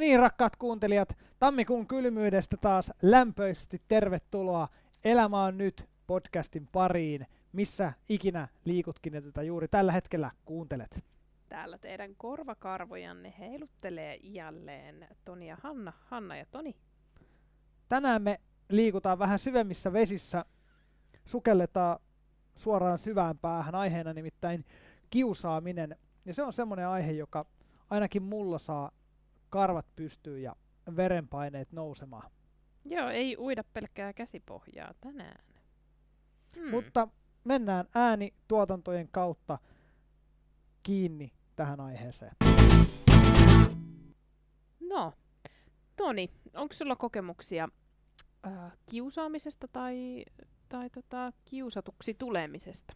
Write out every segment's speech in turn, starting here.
niin, rakkaat kuuntelijat, tammikuun kylmyydestä taas lämpöisesti tervetuloa Elämä on nyt podcastin pariin, missä ikinä liikutkin ja tätä juuri tällä hetkellä kuuntelet. Täällä teidän korvakarvojanne heiluttelee jälleen Toni ja Hanna. Hanna ja Toni. Tänään me liikutaan vähän syvemmissä vesissä, sukelletaan suoraan syvään päähän aiheena nimittäin kiusaaminen. Ja se on semmoinen aihe, joka ainakin mulla saa karvat pystyy ja verenpaineet nousemaan. Joo, ei uida pelkkää käsipohjaa tänään. Hmm. Mutta mennään äänituotantojen kautta kiinni tähän aiheeseen. No, Toni, onko sulla kokemuksia äh, kiusaamisesta tai, tai tota, kiusatuksi tulemisesta?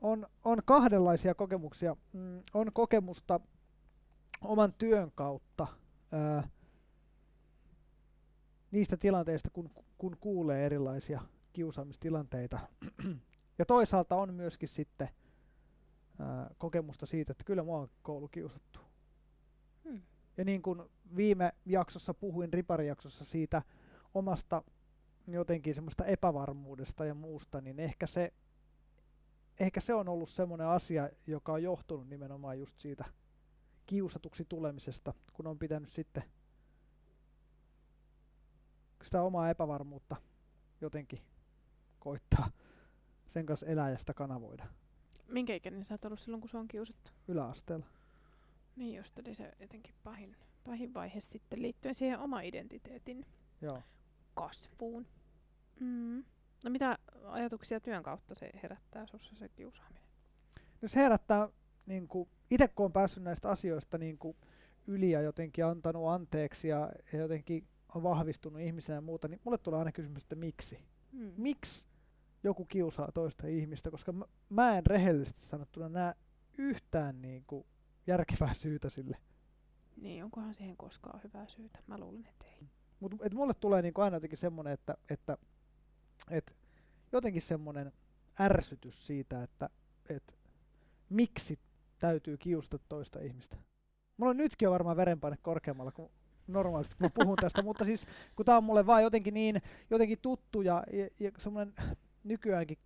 On, on kahdenlaisia kokemuksia. Mm, on kokemusta oman työn kautta ää, niistä tilanteista, kun, kun kuulee erilaisia kiusaamistilanteita. ja toisaalta on myöskin sitten ää, kokemusta siitä, että kyllä mua on koulu kiusattu. Hmm. Ja niin kuin viime jaksossa puhuin, riparijaksossa siitä omasta jotenkin semmoista epävarmuudesta ja muusta, niin ehkä se, ehkä se on ollut semmoinen asia, joka on johtunut nimenomaan just siitä kiusatuksi tulemisesta, kun on pitänyt sitten sitä omaa epävarmuutta jotenkin koittaa sen kanssa elää ja sitä kanavoida. Minkä ikäinen sä oot ollut silloin, kun se on kiusattu? Yläasteella. Niin just, eli se jotenkin pahin, pahin vaihe sitten liittyen siihen oma identiteetin Joo. kasvuun. Mm. No mitä ajatuksia työn kautta se herättää sinussa se kiusaaminen? No se herättää niin kuin, itse kun on päässyt näistä asioista niin kuin yli ja jotenkin antanut anteeksi ja, ja jotenkin on vahvistunut ihmisenä ja muuta, niin mulle tulee aina kysymys, että miksi? Hmm. Miksi joku kiusaa toista ihmistä, koska mä, mä en rehellisesti sanottuna näe yhtään niin kuin järkevää syytä sille. Niin, onkohan siihen koskaan hyvää syytä? Mä luulen, että ei. Mutta mulle tulee niin kuin aina jotenkin semmoinen, että, että, että jotenkin semmoinen ärsytys siitä, että, että miksi täytyy kiusata toista ihmistä. Mulla on nytkin jo varmaan verenpaine korkeammalla kuin normaalisti, kun puhun tästä, mutta siis kun tää on mulle vaan jotenkin niin jotenkin tuttu ja, ja, ja semmoinen nykyäänkin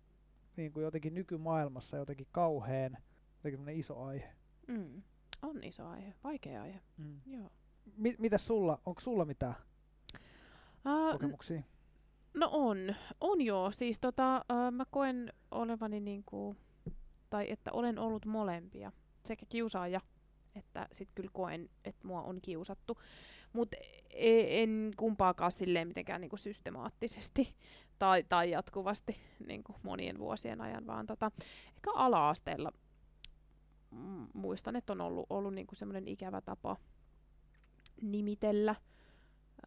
niin kuin jotenkin nykymaailmassa jotenkin kauheen jotenkin iso aihe. Mm. On iso aihe, vaikea aihe. Mm. Joo. M- mitäs sulla, onko sulla mitään uh, kokemuksia? No on, on joo. Siis tota, uh, mä koen olevani niinku, tai että olen ollut molempia sekä kiusaaja että sitten kyllä koen, että mua on kiusattu. Mutta e, en kumpaakaan silleen mitenkään niinku systemaattisesti tai, tai jatkuvasti niinku monien vuosien ajan, vaan tota, ehkä ala-asteella muistan, että on ollut, ollut niinku semmoinen ikävä tapa nimitellä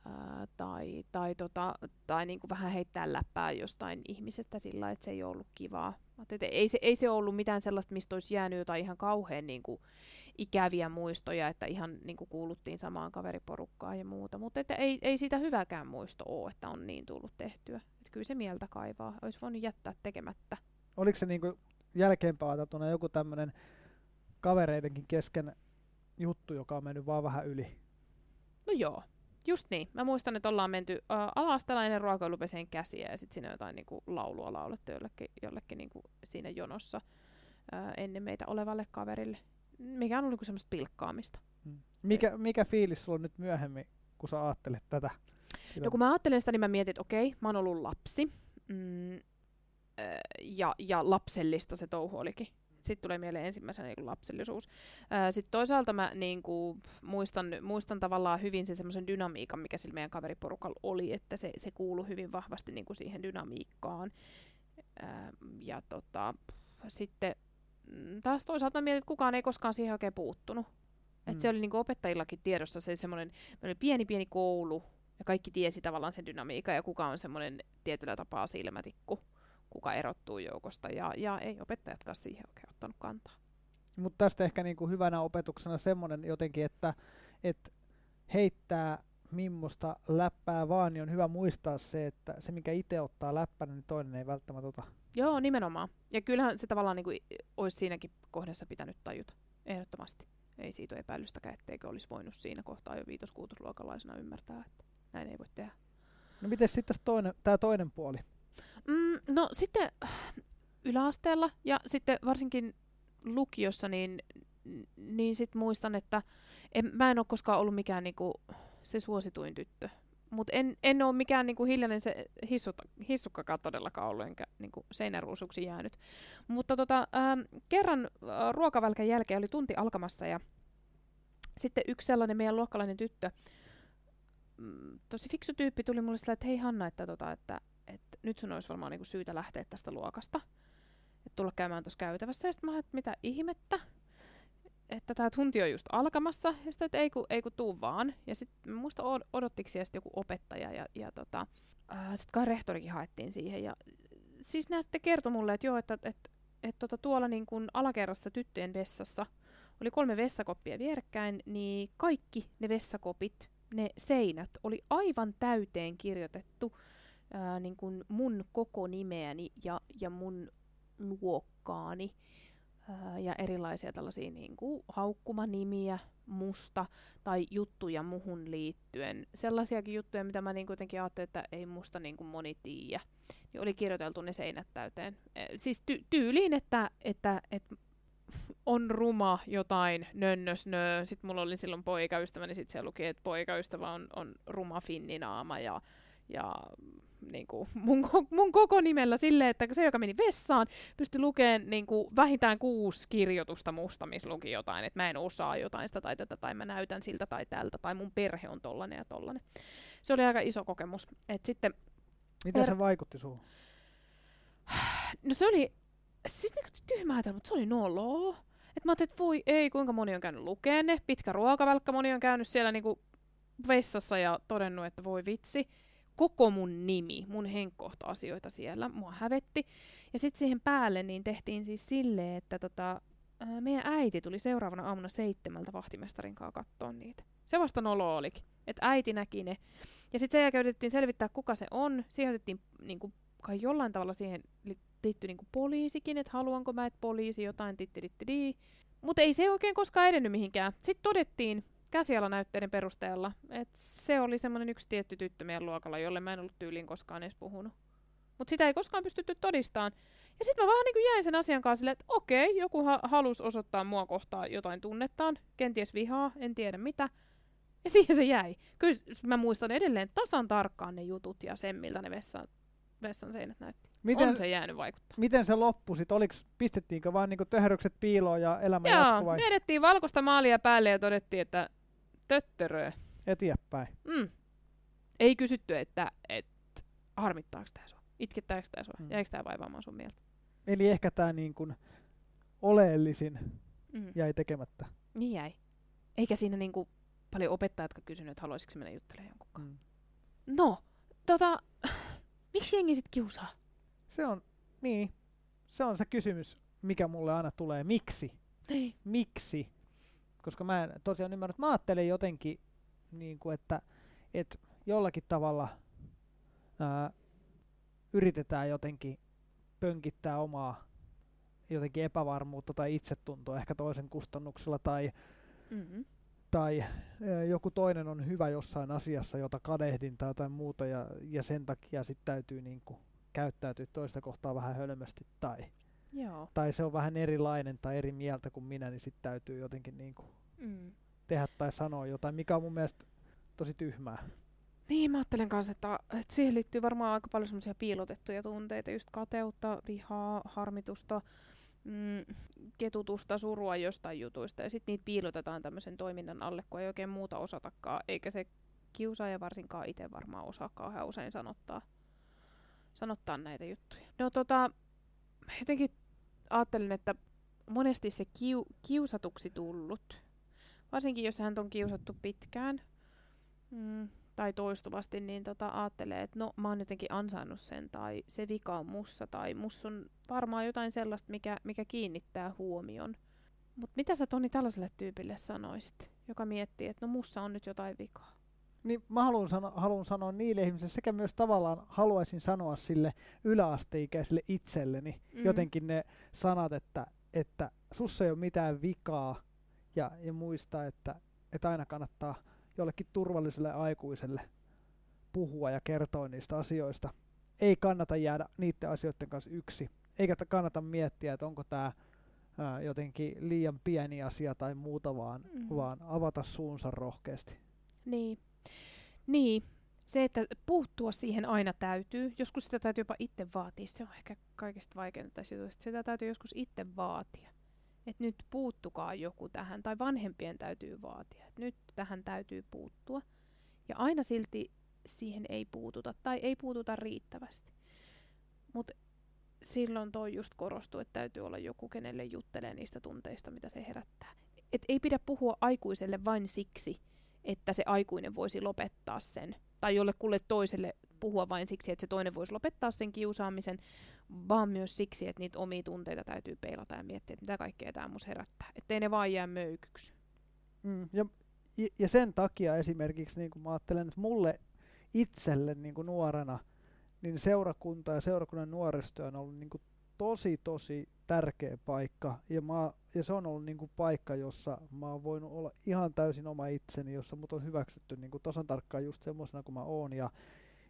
ää, tai, tai, tota, tai niinku vähän heittää läppää jostain ihmisestä sillä että se ei ollut kivaa. Että ei, se, ei se ollut mitään sellaista, mistä olisi jäänyt jotain ihan kauhean niinku, ikäviä muistoja, että ihan niinku, kuuluttiin samaan kaveriporukkaan ja muuta. Mutta että ei, ei siitä hyväkään muisto ole, että on niin tullut tehtyä. Että kyllä se mieltä kaivaa. Olisi voinut jättää tekemättä. Oliko se niinku jälkeenpäin ajateltuna joku tämmöinen kavereidenkin kesken juttu, joka on mennyt vaan vähän yli? No joo, Just niin. Mä muistan, että ollaan menty uh, ala ennen ruokailupeseen käsiä ja sitten siinä jotain niinku, laulua laulettu jollekin, jollekin niinku, siinä jonossa uh, ennen meitä olevalle kaverille. Mikä on ollut niinku semmoista pilkkaamista. Hmm. Mikä, mikä fiilis sulla on nyt myöhemmin, kun sä ajattelet tätä? No kun mä ajattelen sitä, niin mä mietin, että okei, mä oon ollut lapsi. Mm, ja, ja lapsellista se touhu olikin. Sitten tulee mieleen ensimmäisenä niin lapsellisuus. Sitten toisaalta mä niin kuin, muistan, muistan tavallaan hyvin se semmoisen dynamiikan, mikä sillä meidän kaveriporukalla oli, että se, se kuului hyvin vahvasti niin kuin siihen dynamiikkaan. Ää, ja tota, sitten mm, taas toisaalta mietin, että kukaan ei koskaan siihen oikein puuttunut. Mm. Et se oli niin kuin opettajillakin tiedossa se semmoinen, pieni pieni koulu, ja kaikki tiesi tavallaan sen dynamiikan, ja kuka on semmoinen tietyllä tapaa silmätikku kuka erottuu joukosta, ja, ja ei opettajatkaan siihen oikein ottanut kantaa. Mutta tästä ehkä niinku hyvänä opetuksena semmoinen jotenkin, että et heittää mimmosta läppää vaan, niin on hyvä muistaa se, että se mikä itse ottaa läppänä, niin toinen ei välttämättä ota. Joo, nimenomaan. Ja kyllähän se tavallaan niinku olisi siinäkin kohdassa pitänyt tajuta, ehdottomasti. Ei siitä ole epäilystäkään, etteikö olisi voinut siinä kohtaa jo viitoskuutosluokalaisena ymmärtää, että näin ei voi tehdä. No miten sitten toinen, tämä toinen puoli? Mm, no sitten yläasteella ja sitten varsinkin lukiossa, niin, niin sit muistan, että en, mä en ole koskaan ollut mikään niinku, se suosituin tyttö. Mutta en, en ole mikään niinku hiljainen se hissut, hissukkakaan todellakaan ollut, enkä niinku seinäruusuksi jäänyt. Mutta tota, ähm, kerran äh, ruokavälkän jälkeen oli tunti alkamassa ja sitten yksi sellainen meidän luokkalainen tyttö, mm, tosi fiksu tyyppi, tuli mulle sillä, että hei Hanna, että, tota, että, että nyt sun olisi varmaan niinku syytä lähteä tästä luokasta. Että tulla käymään tuossa käytävässä. Ja sitten mä että mitä ihmettä että tämä tunti on just alkamassa, ja sitten, että ei kun, ei kun tuu vaan. Ja sitten muista odottiko siellä joku opettaja, ja, ja tota, sitten kai rehtorikin haettiin siihen. Ja siis nämä sitten kertoi mulle, että joo, että, että, että, että tota, tuolla niin kuin alakerrassa tyttöjen vessassa oli kolme vessakoppia vierekkäin, niin kaikki ne vessakopit, ne seinät, oli aivan täyteen kirjoitettu ää, niin kuin mun koko nimeäni ja, ja mun luokkaani ja erilaisia tällaisia niin kuin haukkumanimiä musta tai juttuja muhun liittyen. Sellaisiakin juttuja, mitä mä niin kuitenkin ajattelin, että ei musta niin kuin moni tiedä. Niin oli kirjoiteltu ne seinät täyteen. Siis ty- tyyliin, että, että, että on ruma jotain, nönnös nö. Sitten mulla oli silloin poikaystävä, niin sitten siellä luki, että poikaystävä on, on ruma finninaama ja, ja niin kuin mun, mun koko nimellä silleen, että se, joka meni vessaan, pystyi lukemaan niin kuin vähintään kuusi kirjoitusta musta, missä luki jotain, että mä en osaa jotain sitä tai tätä, tai mä näytän siltä tai tältä, tai mun perhe on tollanen ja tollanen. Se oli aika iso kokemus. Et sitten, Miten er... se vaikutti suhun? No se oli, sitten tyhmää, mutta se oli noloa. Et mä ajattelin, että voi ei, kuinka moni on käynyt lukeen ne. Pitkä ruokavälkkä, moni on käynyt siellä niinku vessassa ja todennut, että voi vitsi koko mun nimi, mun henkkohta-asioita siellä, mua hävetti. Ja sitten siihen päälle niin tehtiin siis silleen, että tota, ää, meidän äiti tuli seuraavana aamuna seitsemältä vahtimestarin kanssa katsoa niitä. Se vasta nolo olikin, että äiti näki ne. Ja sitten sen jälkeen yritettiin selvittää, kuka se on. Siihen otettiin niinku, kai jollain tavalla siihen liittyi niinku poliisikin, että haluanko mä, että poliisi jotain tittirittidi. Mutta ei se oikein koskaan edennyt mihinkään. Sitten todettiin, käsialanäytteiden perusteella. Et se oli semmoinen yksi tietty tyttö meidän luokalla, jolle mä en ollut tyyliin koskaan edes puhunut. Mutta sitä ei koskaan pystytty todistamaan. Ja sitten mä vaan niin jäin sen asian kanssa silleen, että okei, joku ha- halusi osoittaa mua kohtaan jotain tunnettaan, kenties vihaa, en tiedä mitä. Ja siihen se jäi. Kyllä mä muistan edelleen tasan tarkkaan ne jutut ja sen, miltä ne vessan, vessan seinät näytti. Miten, on se jäänyt vaikuttaa. Miten se loppui sitten? Oliks, pistettiinkö vaan niinku töherrykset piiloon ja elämä Joo, jatkuu vai? me valkoista maalia päälle ja todettiin, että töttörö. Eteenpäin. Mm. Ei kysytty, että et, harmittaako tämä sua? Itkettääkö tämä sua? Mm. Jäikö tämä vaivaamaan sun mieltä? Eli ehkä tämä niin kuin oleellisin mm. jäi tekemättä. Niin jäi. Eikä siinä niin kuin paljon opettajat, jotka kysynyt, että haluaisitko mennä juttelemaan jonkun mm. No, tota, miksi jengi sitten kiusaa? Se on, niin, se on se kysymys, mikä mulle aina tulee. Miksi? Niin. Miksi? Koska mä en tosiaan ymmärrä, että mä ajattelen jotenkin, niin kuin, että, että jollakin tavalla ää, yritetään jotenkin pönkittää omaa jotenkin epävarmuutta tai itsetuntoa ehkä toisen kustannuksella tai, mm-hmm. tai ää, joku toinen on hyvä jossain asiassa, jota kadehdin tai jotain muuta ja, ja sen takia sitten täytyy niin kuin, käyttäytyä toista kohtaa vähän hölmösti tai Joo. tai se on vähän erilainen tai eri mieltä kuin minä, niin sitten täytyy jotenkin niin kuin mm. tehdä tai sanoa jotain, mikä on mun mielestä tosi tyhmää. Niin, mä ajattelen kanssa, että, että siihen liittyy varmaan aika paljon semmoisia piilotettuja tunteita, just kateutta, vihaa, harmitusta, mm, ketutusta, surua jostain jutuista, ja sitten niitä piilotetaan tämmöisen toiminnan alle, kun ei oikein muuta osatakaan, eikä se kiusaaja varsinkaan itse varmaan osaa kauhean usein sanottaa, sanottaa näitä juttuja. No tota, jotenkin ajattelin, että monesti se kiu, kiusatuksi tullut, varsinkin jos hän on kiusattu pitkään mm, tai toistuvasti, niin tota, ajattelee, että no mä oon jotenkin ansainnut sen tai se vika on mussa tai mussa on varmaan jotain sellaista, mikä, mikä kiinnittää huomion. Mutta mitä sä Toni tällaiselle tyypille sanoisit, joka miettii, että no mussa on nyt jotain vikaa? Niin mä haluan, sano, haluan sanoa niille ihmisille, sekä myös tavallaan haluaisin sanoa sille yläasteikäiselle itselleni mm-hmm. jotenkin ne sanat, että, että sussa ei ole mitään vikaa ja, ja muistaa, että, että aina kannattaa jollekin turvalliselle aikuiselle puhua ja kertoa niistä asioista. Ei kannata jäädä niiden asioiden kanssa yksi, eikä kannata miettiä, että onko tämä jotenkin liian pieni asia tai muuta, vaan, mm. vaan avata suunsa rohkeasti. Niin. Niin, se, että puuttua siihen aina täytyy. Joskus sitä täytyy jopa itse vaatia. Se on ehkä kaikista vaikeinta tässä jutusta. Sitä täytyy joskus itse vaatia. Että nyt puuttukaa joku tähän. Tai vanhempien täytyy vaatia. Että nyt tähän täytyy puuttua. Ja aina silti siihen ei puututa. Tai ei puututa riittävästi. Mutta silloin toi just korostuu, että täytyy olla joku, kenelle juttelee niistä tunteista, mitä se herättää. Et ei pidä puhua aikuiselle vain siksi, että se aikuinen voisi lopettaa sen tai jollekulle toiselle puhua vain siksi, että se toinen voisi lopettaa sen kiusaamisen, vaan myös siksi, että niitä omia tunteita täytyy peilata ja miettiä, että mitä kaikkea tämä mus herättää. Että ei ne vaan jää möykyksi. Mm, ja, ja sen takia esimerkiksi niin mä ajattelen, että mulle itselle niin kuin nuorena, niin seurakunta ja seurakunnan nuoristo on ollut niin kuin tosi tosi tärkeä paikka ja, mä, ja se on ollut niin kuin paikka, jossa mä oon voinut olla ihan täysin oma itseni, jossa mut on hyväksytty niin kuin tasan tarkkaan just semmoisena kuin mä oon ja,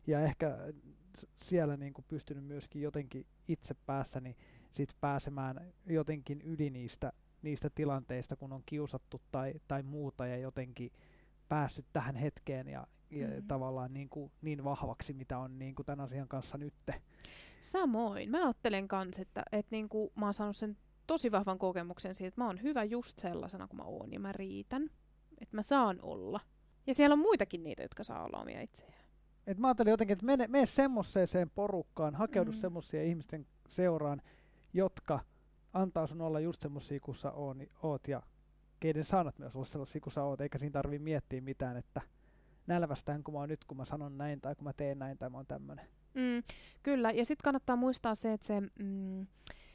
ja ehkä siellä niin kuin pystynyt myöskin jotenkin itse päässäni sit pääsemään jotenkin yli niistä, niistä tilanteista, kun on kiusattu tai, tai muuta ja jotenkin päässyt tähän hetkeen ja, ja mm-hmm. tavallaan niin, kuin, niin vahvaksi, mitä on niin kuin tämän asian kanssa nytte. Samoin. Mä ajattelen kans, että, että niin kuin mä oon saanut sen tosi vahvan kokemuksen siitä, että mä oon hyvä just sellaisena kuin mä oon ja mä riitän. Että mä saan olla. Ja siellä on muitakin niitä, jotka saa olla omia itseään. Et mä ajattelin jotenkin, että mene, mene semmoiseen porukkaan, hakeudu mm. semmoisia ihmisten seuraan, jotka antaa sun olla just semmoisia kuin sä oot ja keiden saanat myös olla sellaisia kuin sä oot, eikä siinä tarvii miettiä mitään, että nälvästään kun mä oon nyt, kun mä sanon näin tai kun mä teen näin tai mä oon tämmönen. Mm, kyllä, ja sitten kannattaa muistaa se, että se, mm,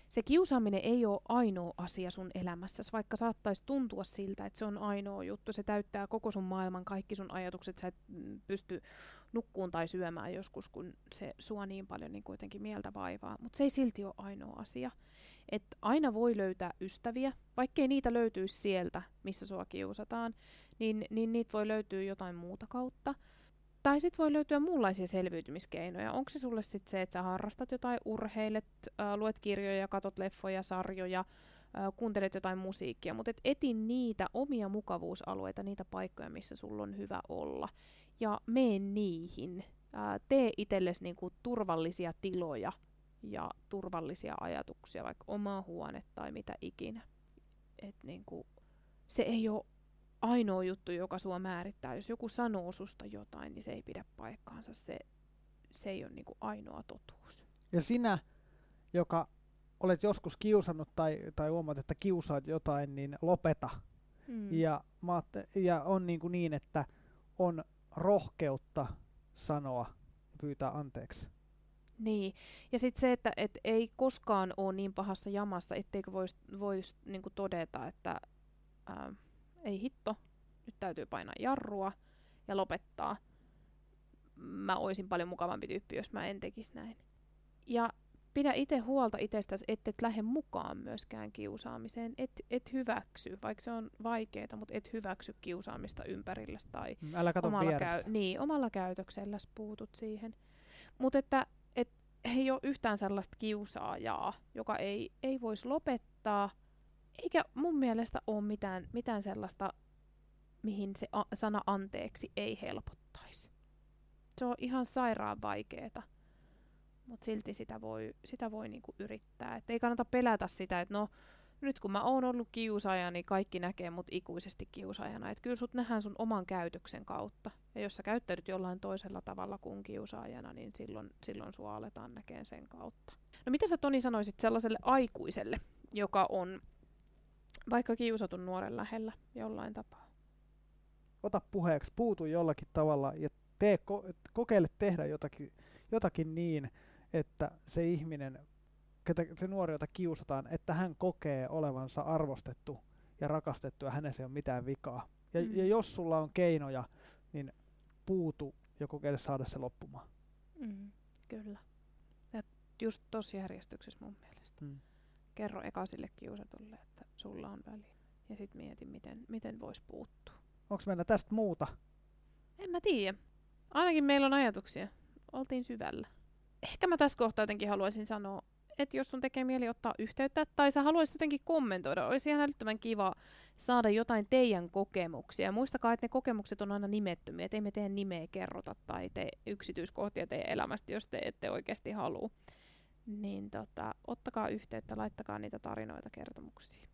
se kiusaaminen ei ole ainoa asia sun elämässä, vaikka saattaisi tuntua siltä, että se on ainoa juttu. Se täyttää koko sun maailman, kaikki sun ajatukset, sä et mm, pysty nukkuun tai syömään joskus, kun se sua niin paljon niin kuitenkin mieltä vaivaa. Mutta se ei silti ole ainoa asia. Et aina voi löytää ystäviä, vaikkei niitä löytyisi sieltä, missä sua kiusataan, niin, niin niitä voi löytyä jotain muuta kautta. Tai sitten voi löytyä muunlaisia selviytymiskeinoja. Onko se sulle sitten se, että sä harrastat jotain, urheilet, äh, luet kirjoja, katot leffoja, sarjoja, äh, kuuntelet jotain musiikkia, mutta et etin niitä omia mukavuusalueita, niitä paikkoja, missä sulla on hyvä olla. Ja mene niihin. Äh, tee itsellesi niinku turvallisia tiloja ja turvallisia ajatuksia, vaikka oma huone tai mitä ikinä. Et niinku, se ei ole ainoa juttu, joka sua määrittää. Jos joku sanoo susta jotain, niin se ei pidä paikkaansa. Se, se ei ole niinku ainoa totuus. Ja sinä, joka olet joskus kiusannut tai, tai huomaat, että kiusaat jotain, niin lopeta. Mm. Ja, ja on niin, kuin niin, että on rohkeutta sanoa ja pyytää anteeksi. Niin, ja sitten se, että et ei koskaan ole niin pahassa jamassa, etteikö voisi vois, niinku todeta, että ää, ei hitto, nyt täytyy painaa jarrua ja lopettaa. Mä oisin paljon mukavampi tyyppi, jos mä en tekisi näin. Ja pidä itse huolta itsestäsi, et lähde mukaan myöskään kiusaamiseen. Et, et hyväksy, vaikka se on vaikeaa, mutta et hyväksy kiusaamista ympärillä tai mm, Älä omalla, käy- niin, omalla käytöksellä puutut siihen. Mutta että et, ei ole yhtään sellaista kiusaajaa, joka ei, ei voisi lopettaa – eikä mun mielestä ole mitään, mitään sellaista, mihin se a- sana anteeksi ei helpottaisi. Se on ihan sairaan vaikeeta, mutta silti sitä voi, sitä voi niinku yrittää. Et ei kannata pelätä sitä, että no nyt kun mä oon ollut kiusaaja, niin kaikki näkee mut ikuisesti kiusaajana. Että kyllä sut nähdään sun oman käytöksen kautta. Ja jos sä käyttäydyt jollain toisella tavalla kuin kiusaajana, niin silloin, silloin sua aletaan näkemään sen kautta. No mitä sä Toni sanoisit sellaiselle aikuiselle, joka on vaikka kiusatun nuoren lähellä jollain tapaa. Ota puheeksi, puutu jollakin tavalla ja tee, ko- kokeile tehdä jotakin, jotakin niin, että se ihminen, ketä, se nuori, jota kiusataan, että hän kokee olevansa arvostettu ja rakastettu ja hänessä ei ole mitään vikaa. Ja, mm. ja jos sulla on keinoja, niin puutu ja kokeile saada se loppumaan. Mm, kyllä. Ja just tossa järjestyksessä mun mielestä. Mm. Kerro eka sille kiusatulle, että sulla on väliä. Ja sitten mietin, miten, miten voisi puuttua. Onko meillä tästä muuta? En mä tiedä. Ainakin meillä on ajatuksia. Oltiin syvällä. Ehkä mä tässä kohtaa jotenkin haluaisin sanoa, että jos sun tekee mieli ottaa yhteyttä, tai sä haluaisit jotenkin kommentoida, olisi ihan älyttömän kiva saada jotain teidän kokemuksia. Muistakaa, että ne kokemukset on aina nimettömiä, että ei me teidän nimeä kerrota tai tee yksityiskohtia teidän elämästä, jos te ette oikeasti halua. Niin tota, ottakaa yhteyttä, laittakaa niitä tarinoita, kertomuksia.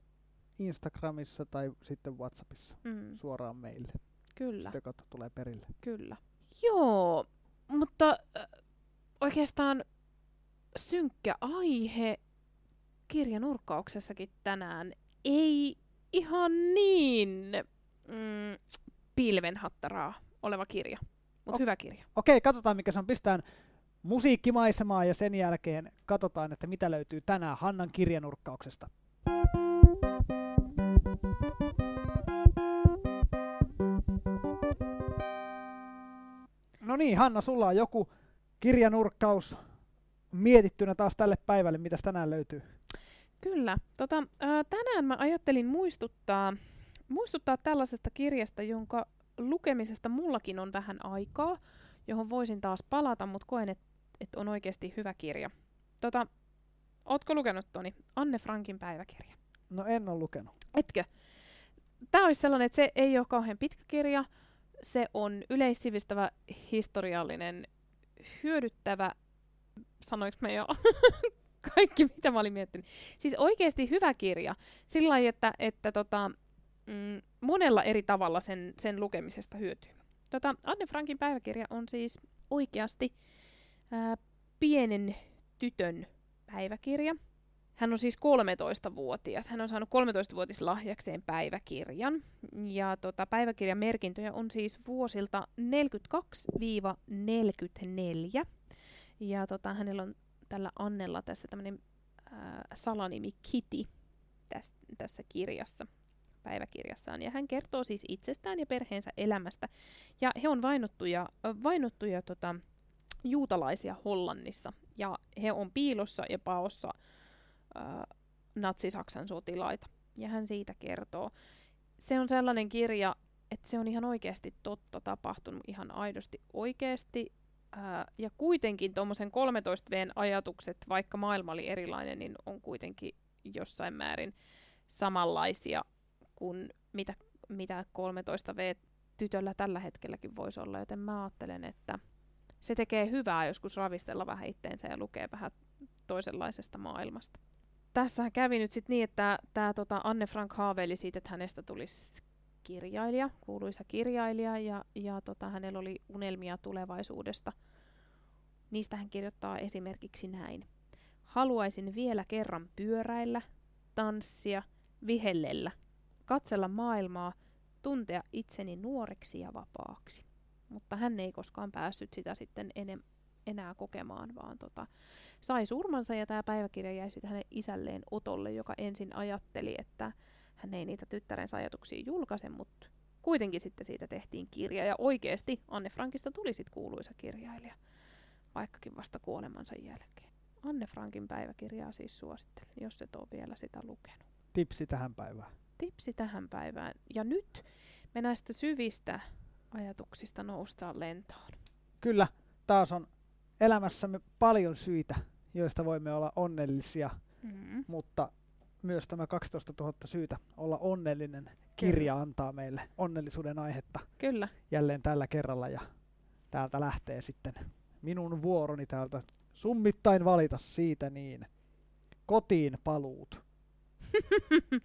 Instagramissa tai sitten Whatsappissa Mm, suoraan meille. kyllä. Sitä kautta tulee perille. Kyllä. Joo, mutta äh, oikeastaan synkkä aihe kirjanurkkauksessakin tänään ei ihan niin mm, pilvenhattaraa oleva kirja, mutta Ok. hyvä kirja. Okei, katsotaan mikä se on. Pistään musiikkimaisemaa ja sen jälkeen katsotaan, että mitä löytyy tänään Hannan kirjanurkkauksesta. No niin, Hanna, sulla on joku kirjanurkkaus mietittynä taas tälle päivälle. Mitäs tänään löytyy? Kyllä. Tota, ää, tänään mä ajattelin muistuttaa, muistuttaa tällaisesta kirjasta, jonka lukemisesta mullakin on vähän aikaa, johon voisin taas palata, mutta koen, että et on oikeasti hyvä kirja. Tota, ootko lukenut Toni? Anne Frankin päiväkirja. No en ole lukenut. Etkö? Tämä olisi sellainen, että se ei ole kauhean pitkä kirja. Se on yleissivistävä, historiallinen, hyödyttävä, sanoinko mä jo kaikki, mitä mä olin miettinyt. Siis oikeasti hyvä kirja. Sillä lailla, että, että tota, mm, monella eri tavalla sen, sen lukemisesta hyötyy. Tota, Anne Frankin päiväkirja on siis oikeasti ää, pienen tytön päiväkirja. Hän on siis 13-vuotias. Hän on saanut 13-vuotis lahjakseen päiväkirjan. Ja tota, päiväkirjan merkintöjä on siis vuosilta 42-44. Ja tota, hänellä on tällä Annella tässä tämmöinen salanimi Kitty täs, tässä kirjassa päiväkirjassaan. Ja hän kertoo siis itsestään ja perheensä elämästä. Ja he on vainottuja, vainottuja tota, juutalaisia Hollannissa. Ja he on piilossa ja paossa äh, natsi-Saksan sotilaita. Ja hän siitä kertoo. Se on sellainen kirja, että se on ihan oikeasti totta tapahtunut, ihan aidosti oikeasti. Ää, ja kuitenkin tuommoisen 13 Vn ajatukset, vaikka maailma oli erilainen, niin on kuitenkin jossain määrin samanlaisia kuin mitä, mitä 13 V tytöllä tällä hetkelläkin voisi olla. Joten mä ajattelen, että se tekee hyvää joskus ravistella vähän itteensä ja lukee vähän toisenlaisesta maailmasta. Tässä kävi nyt sitten niin, että tämä tota Anne Frank haaveili siitä, että hänestä tulisi kirjailija, kuuluisa kirjailija, ja, ja tota, hänellä oli unelmia tulevaisuudesta. Niistä hän kirjoittaa esimerkiksi näin. Haluaisin vielä kerran pyöräillä, tanssia, vihellellä, katsella maailmaa, tuntea itseni nuoreksi ja vapaaksi. Mutta hän ei koskaan päässyt sitä sitten enem- enää kokemaan, vaan tota, sai surmansa ja tämä päiväkirja jäi sitten hänen isälleen Otolle, joka ensin ajatteli, että hän ei niitä tyttärensä ajatuksia julkaise, mutta kuitenkin sitten siitä tehtiin kirja. Ja oikeasti Anne Frankista tuli sitten kuuluisa kirjailija, vaikkakin vasta kuolemansa jälkeen. Anne Frankin päiväkirjaa siis suosittelen, jos et ole vielä sitä lukenut. Tipsi tähän päivään. Tipsi tähän päivään. Ja nyt me näistä syvistä ajatuksista noustaan lentoon. Kyllä, taas on elämässämme paljon syitä, joista voimme olla onnellisia, Mm. mutta myös tämä 12 000 syytä olla onnellinen kirja Kyllä. antaa meille onnellisuuden aihetta Kyllä. jälleen tällä kerralla ja täältä lähtee sitten minun vuoroni täältä summittain valita siitä niin. Kotiin paluut.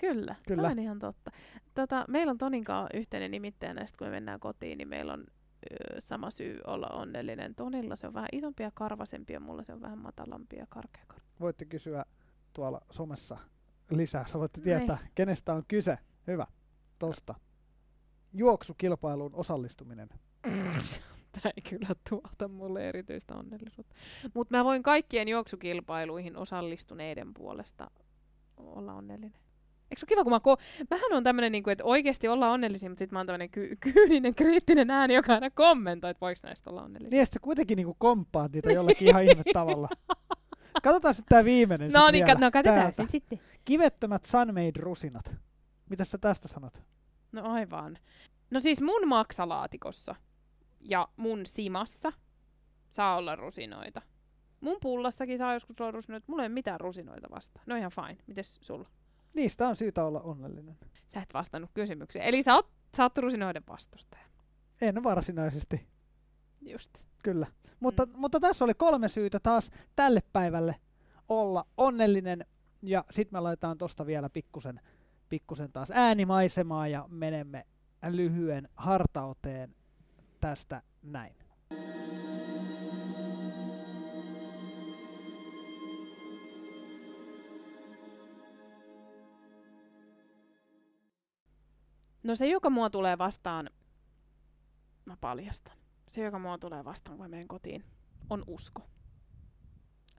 Kyllä, Kyllä. Tämä on ihan totta. Tota, meillä on Toninkaan yhteinen nimittäjä näistä, kun me mennään kotiin, niin meillä on ö, sama syy olla onnellinen. Tonilla se on vähän isompi ja karvasempi ja mulla se on vähän matalampi ja karkea karva. Voitte kysyä tuolla somessa lisää. Sä voitte tietää, kenestä on kyse. Hyvä. Tosta. Juoksukilpailuun osallistuminen. Tämä ei kyllä tuota mulle erityistä onnellisuutta. Mutta mä voin kaikkien juoksukilpailuihin osallistuneiden puolesta olla onnellinen. Eikö se kiva, kun mä ko- Mähän on tämmönen, niinku, että oikeasti ollaan onnellisia, mutta sitten mä oon tämmönen ky- kyyninen, kriittinen ääni, joka aina kommentoi, että voiko näistä olla onnellisia. Niin, että sä kuitenkin niinku komppaat niitä jollakin ihan ihme tavalla. Katsotaan sitten tää viimeinen no niin, ka- no katsotaan sen sitten. Kivettömät Sunmade rusinat. Mitä sä tästä sanot? No aivan. No siis mun maksalaatikossa ja mun simassa saa olla rusinoita. Mun pullassakin saa joskus olla rusinoita. Mulla ei ole mitään rusinoita vastaan. No ihan fine. Mites sulla? Niistä on syytä olla onnellinen. Sä et vastannut kysymykseen. Eli sä oot, sä oot rusinoiden vastustaja. En varsinaisesti, Just. kyllä. Mutta, mm. mutta tässä oli kolme syytä taas tälle päivälle olla onnellinen. Ja sitten me laitetaan tosta vielä pikkusen, pikkusen taas äänimaisemaa ja menemme lyhyen hartauteen tästä näin. No se, joka mua tulee vastaan, mä paljastan. Se, joka mua tulee vastaan, kun mä menen kotiin, on usko.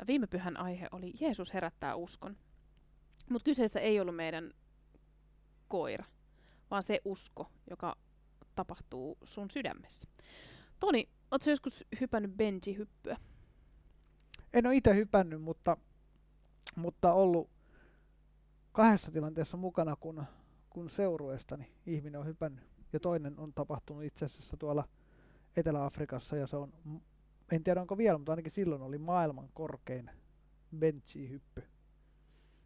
Viime pyhän aihe oli Jeesus herättää uskon. Mutta kyseessä ei ollut meidän koira, vaan se usko, joka tapahtuu sun sydämessä. Toni, ootko joskus hypännyt benji-hyppyä? En ole itse hypännyt, mutta, mutta ollut kahdessa tilanteessa mukana, kun, kun seurueestani ihminen on hypännyt. Ja toinen on tapahtunut itse asiassa tuolla Etelä-Afrikassa ja se on, en tiedä onko vielä, mutta ainakin silloin oli maailman korkein benchi-hyppy.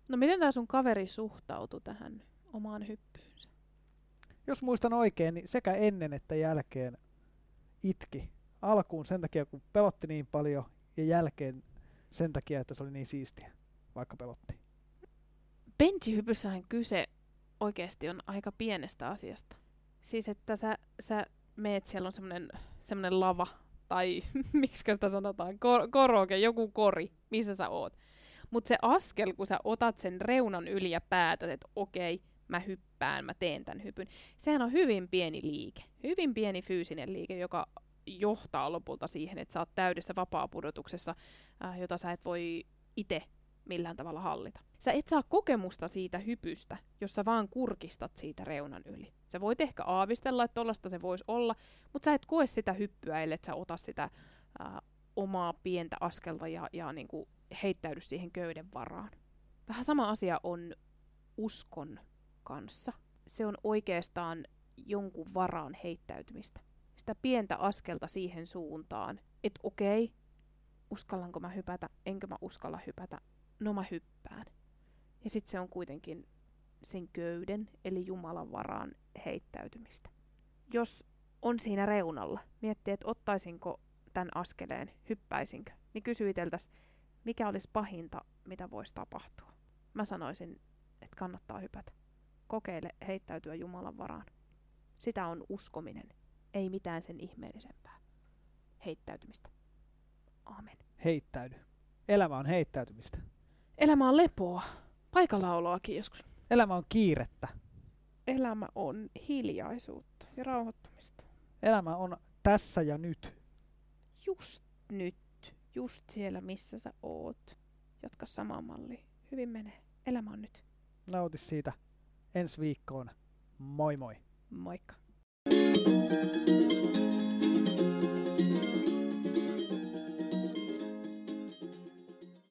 No miten tämä sun kaveri suhtautui tähän omaan hyppyynsä? Jos muistan oikein, niin sekä ennen että jälkeen itki. Alkuun sen takia, kun pelotti niin paljon, ja jälkeen sen takia, että se oli niin siistiä, vaikka pelotti. Benji-hypyssähän kyse oikeasti on aika pienestä asiasta. Siis, että sä, sä meet, siellä on semmoinen semmonen lava, tai miksi sitä sanotaan, kor- koroke, joku kori, missä sä oot. Mutta se askel, kun sä otat sen reunan yli ja päätät, että okei, mä hyppään, mä teen tämän hypyn, sehän on hyvin pieni liike. Hyvin pieni fyysinen liike, joka johtaa lopulta siihen, että sä oot täydessä vapaapudotuksessa, äh, jota sä et voi itse millään tavalla hallita. Sä et saa kokemusta siitä hypystä, jos sä vaan kurkistat siitä reunan yli. Sä voit ehkä aavistella, että tollasta se voisi olla, mutta sä et koe sitä hyppyä, ellei sä ota sitä ää, omaa pientä askelta ja, ja niin kuin heittäydy siihen köyden varaan. Vähän sama asia on uskon kanssa. Se on oikeastaan jonkun varaan heittäytymistä. Sitä pientä askelta siihen suuntaan, että okei, uskallanko mä hypätä, enkö mä uskalla hypätä, no mä hyppään. Ja sitten se on kuitenkin sen köyden, eli Jumalan varaan heittäytymistä. Jos on siinä reunalla, miettii, että ottaisinko tämän askeleen, hyppäisinkö, niin kysyiteltäisiin, mikä olisi pahinta, mitä voisi tapahtua. Mä sanoisin, että kannattaa hypätä. Kokeile heittäytyä Jumalan varaan. Sitä on uskominen, ei mitään sen ihmeellisempää. Heittäytymistä. Amen. Heittäydy. Elämä on heittäytymistä. Elämä on lepoa. Paikallaoloakin joskus. Elämä on kiirettä. Elämä on hiljaisuutta ja rauhoittumista. Elämä on tässä ja nyt. Just nyt, just siellä missä sä oot. Jatka samaa mallia. Hyvin menee. Elämä on nyt. Nauti siitä ensi viikkoon. Moi moi. Moikka.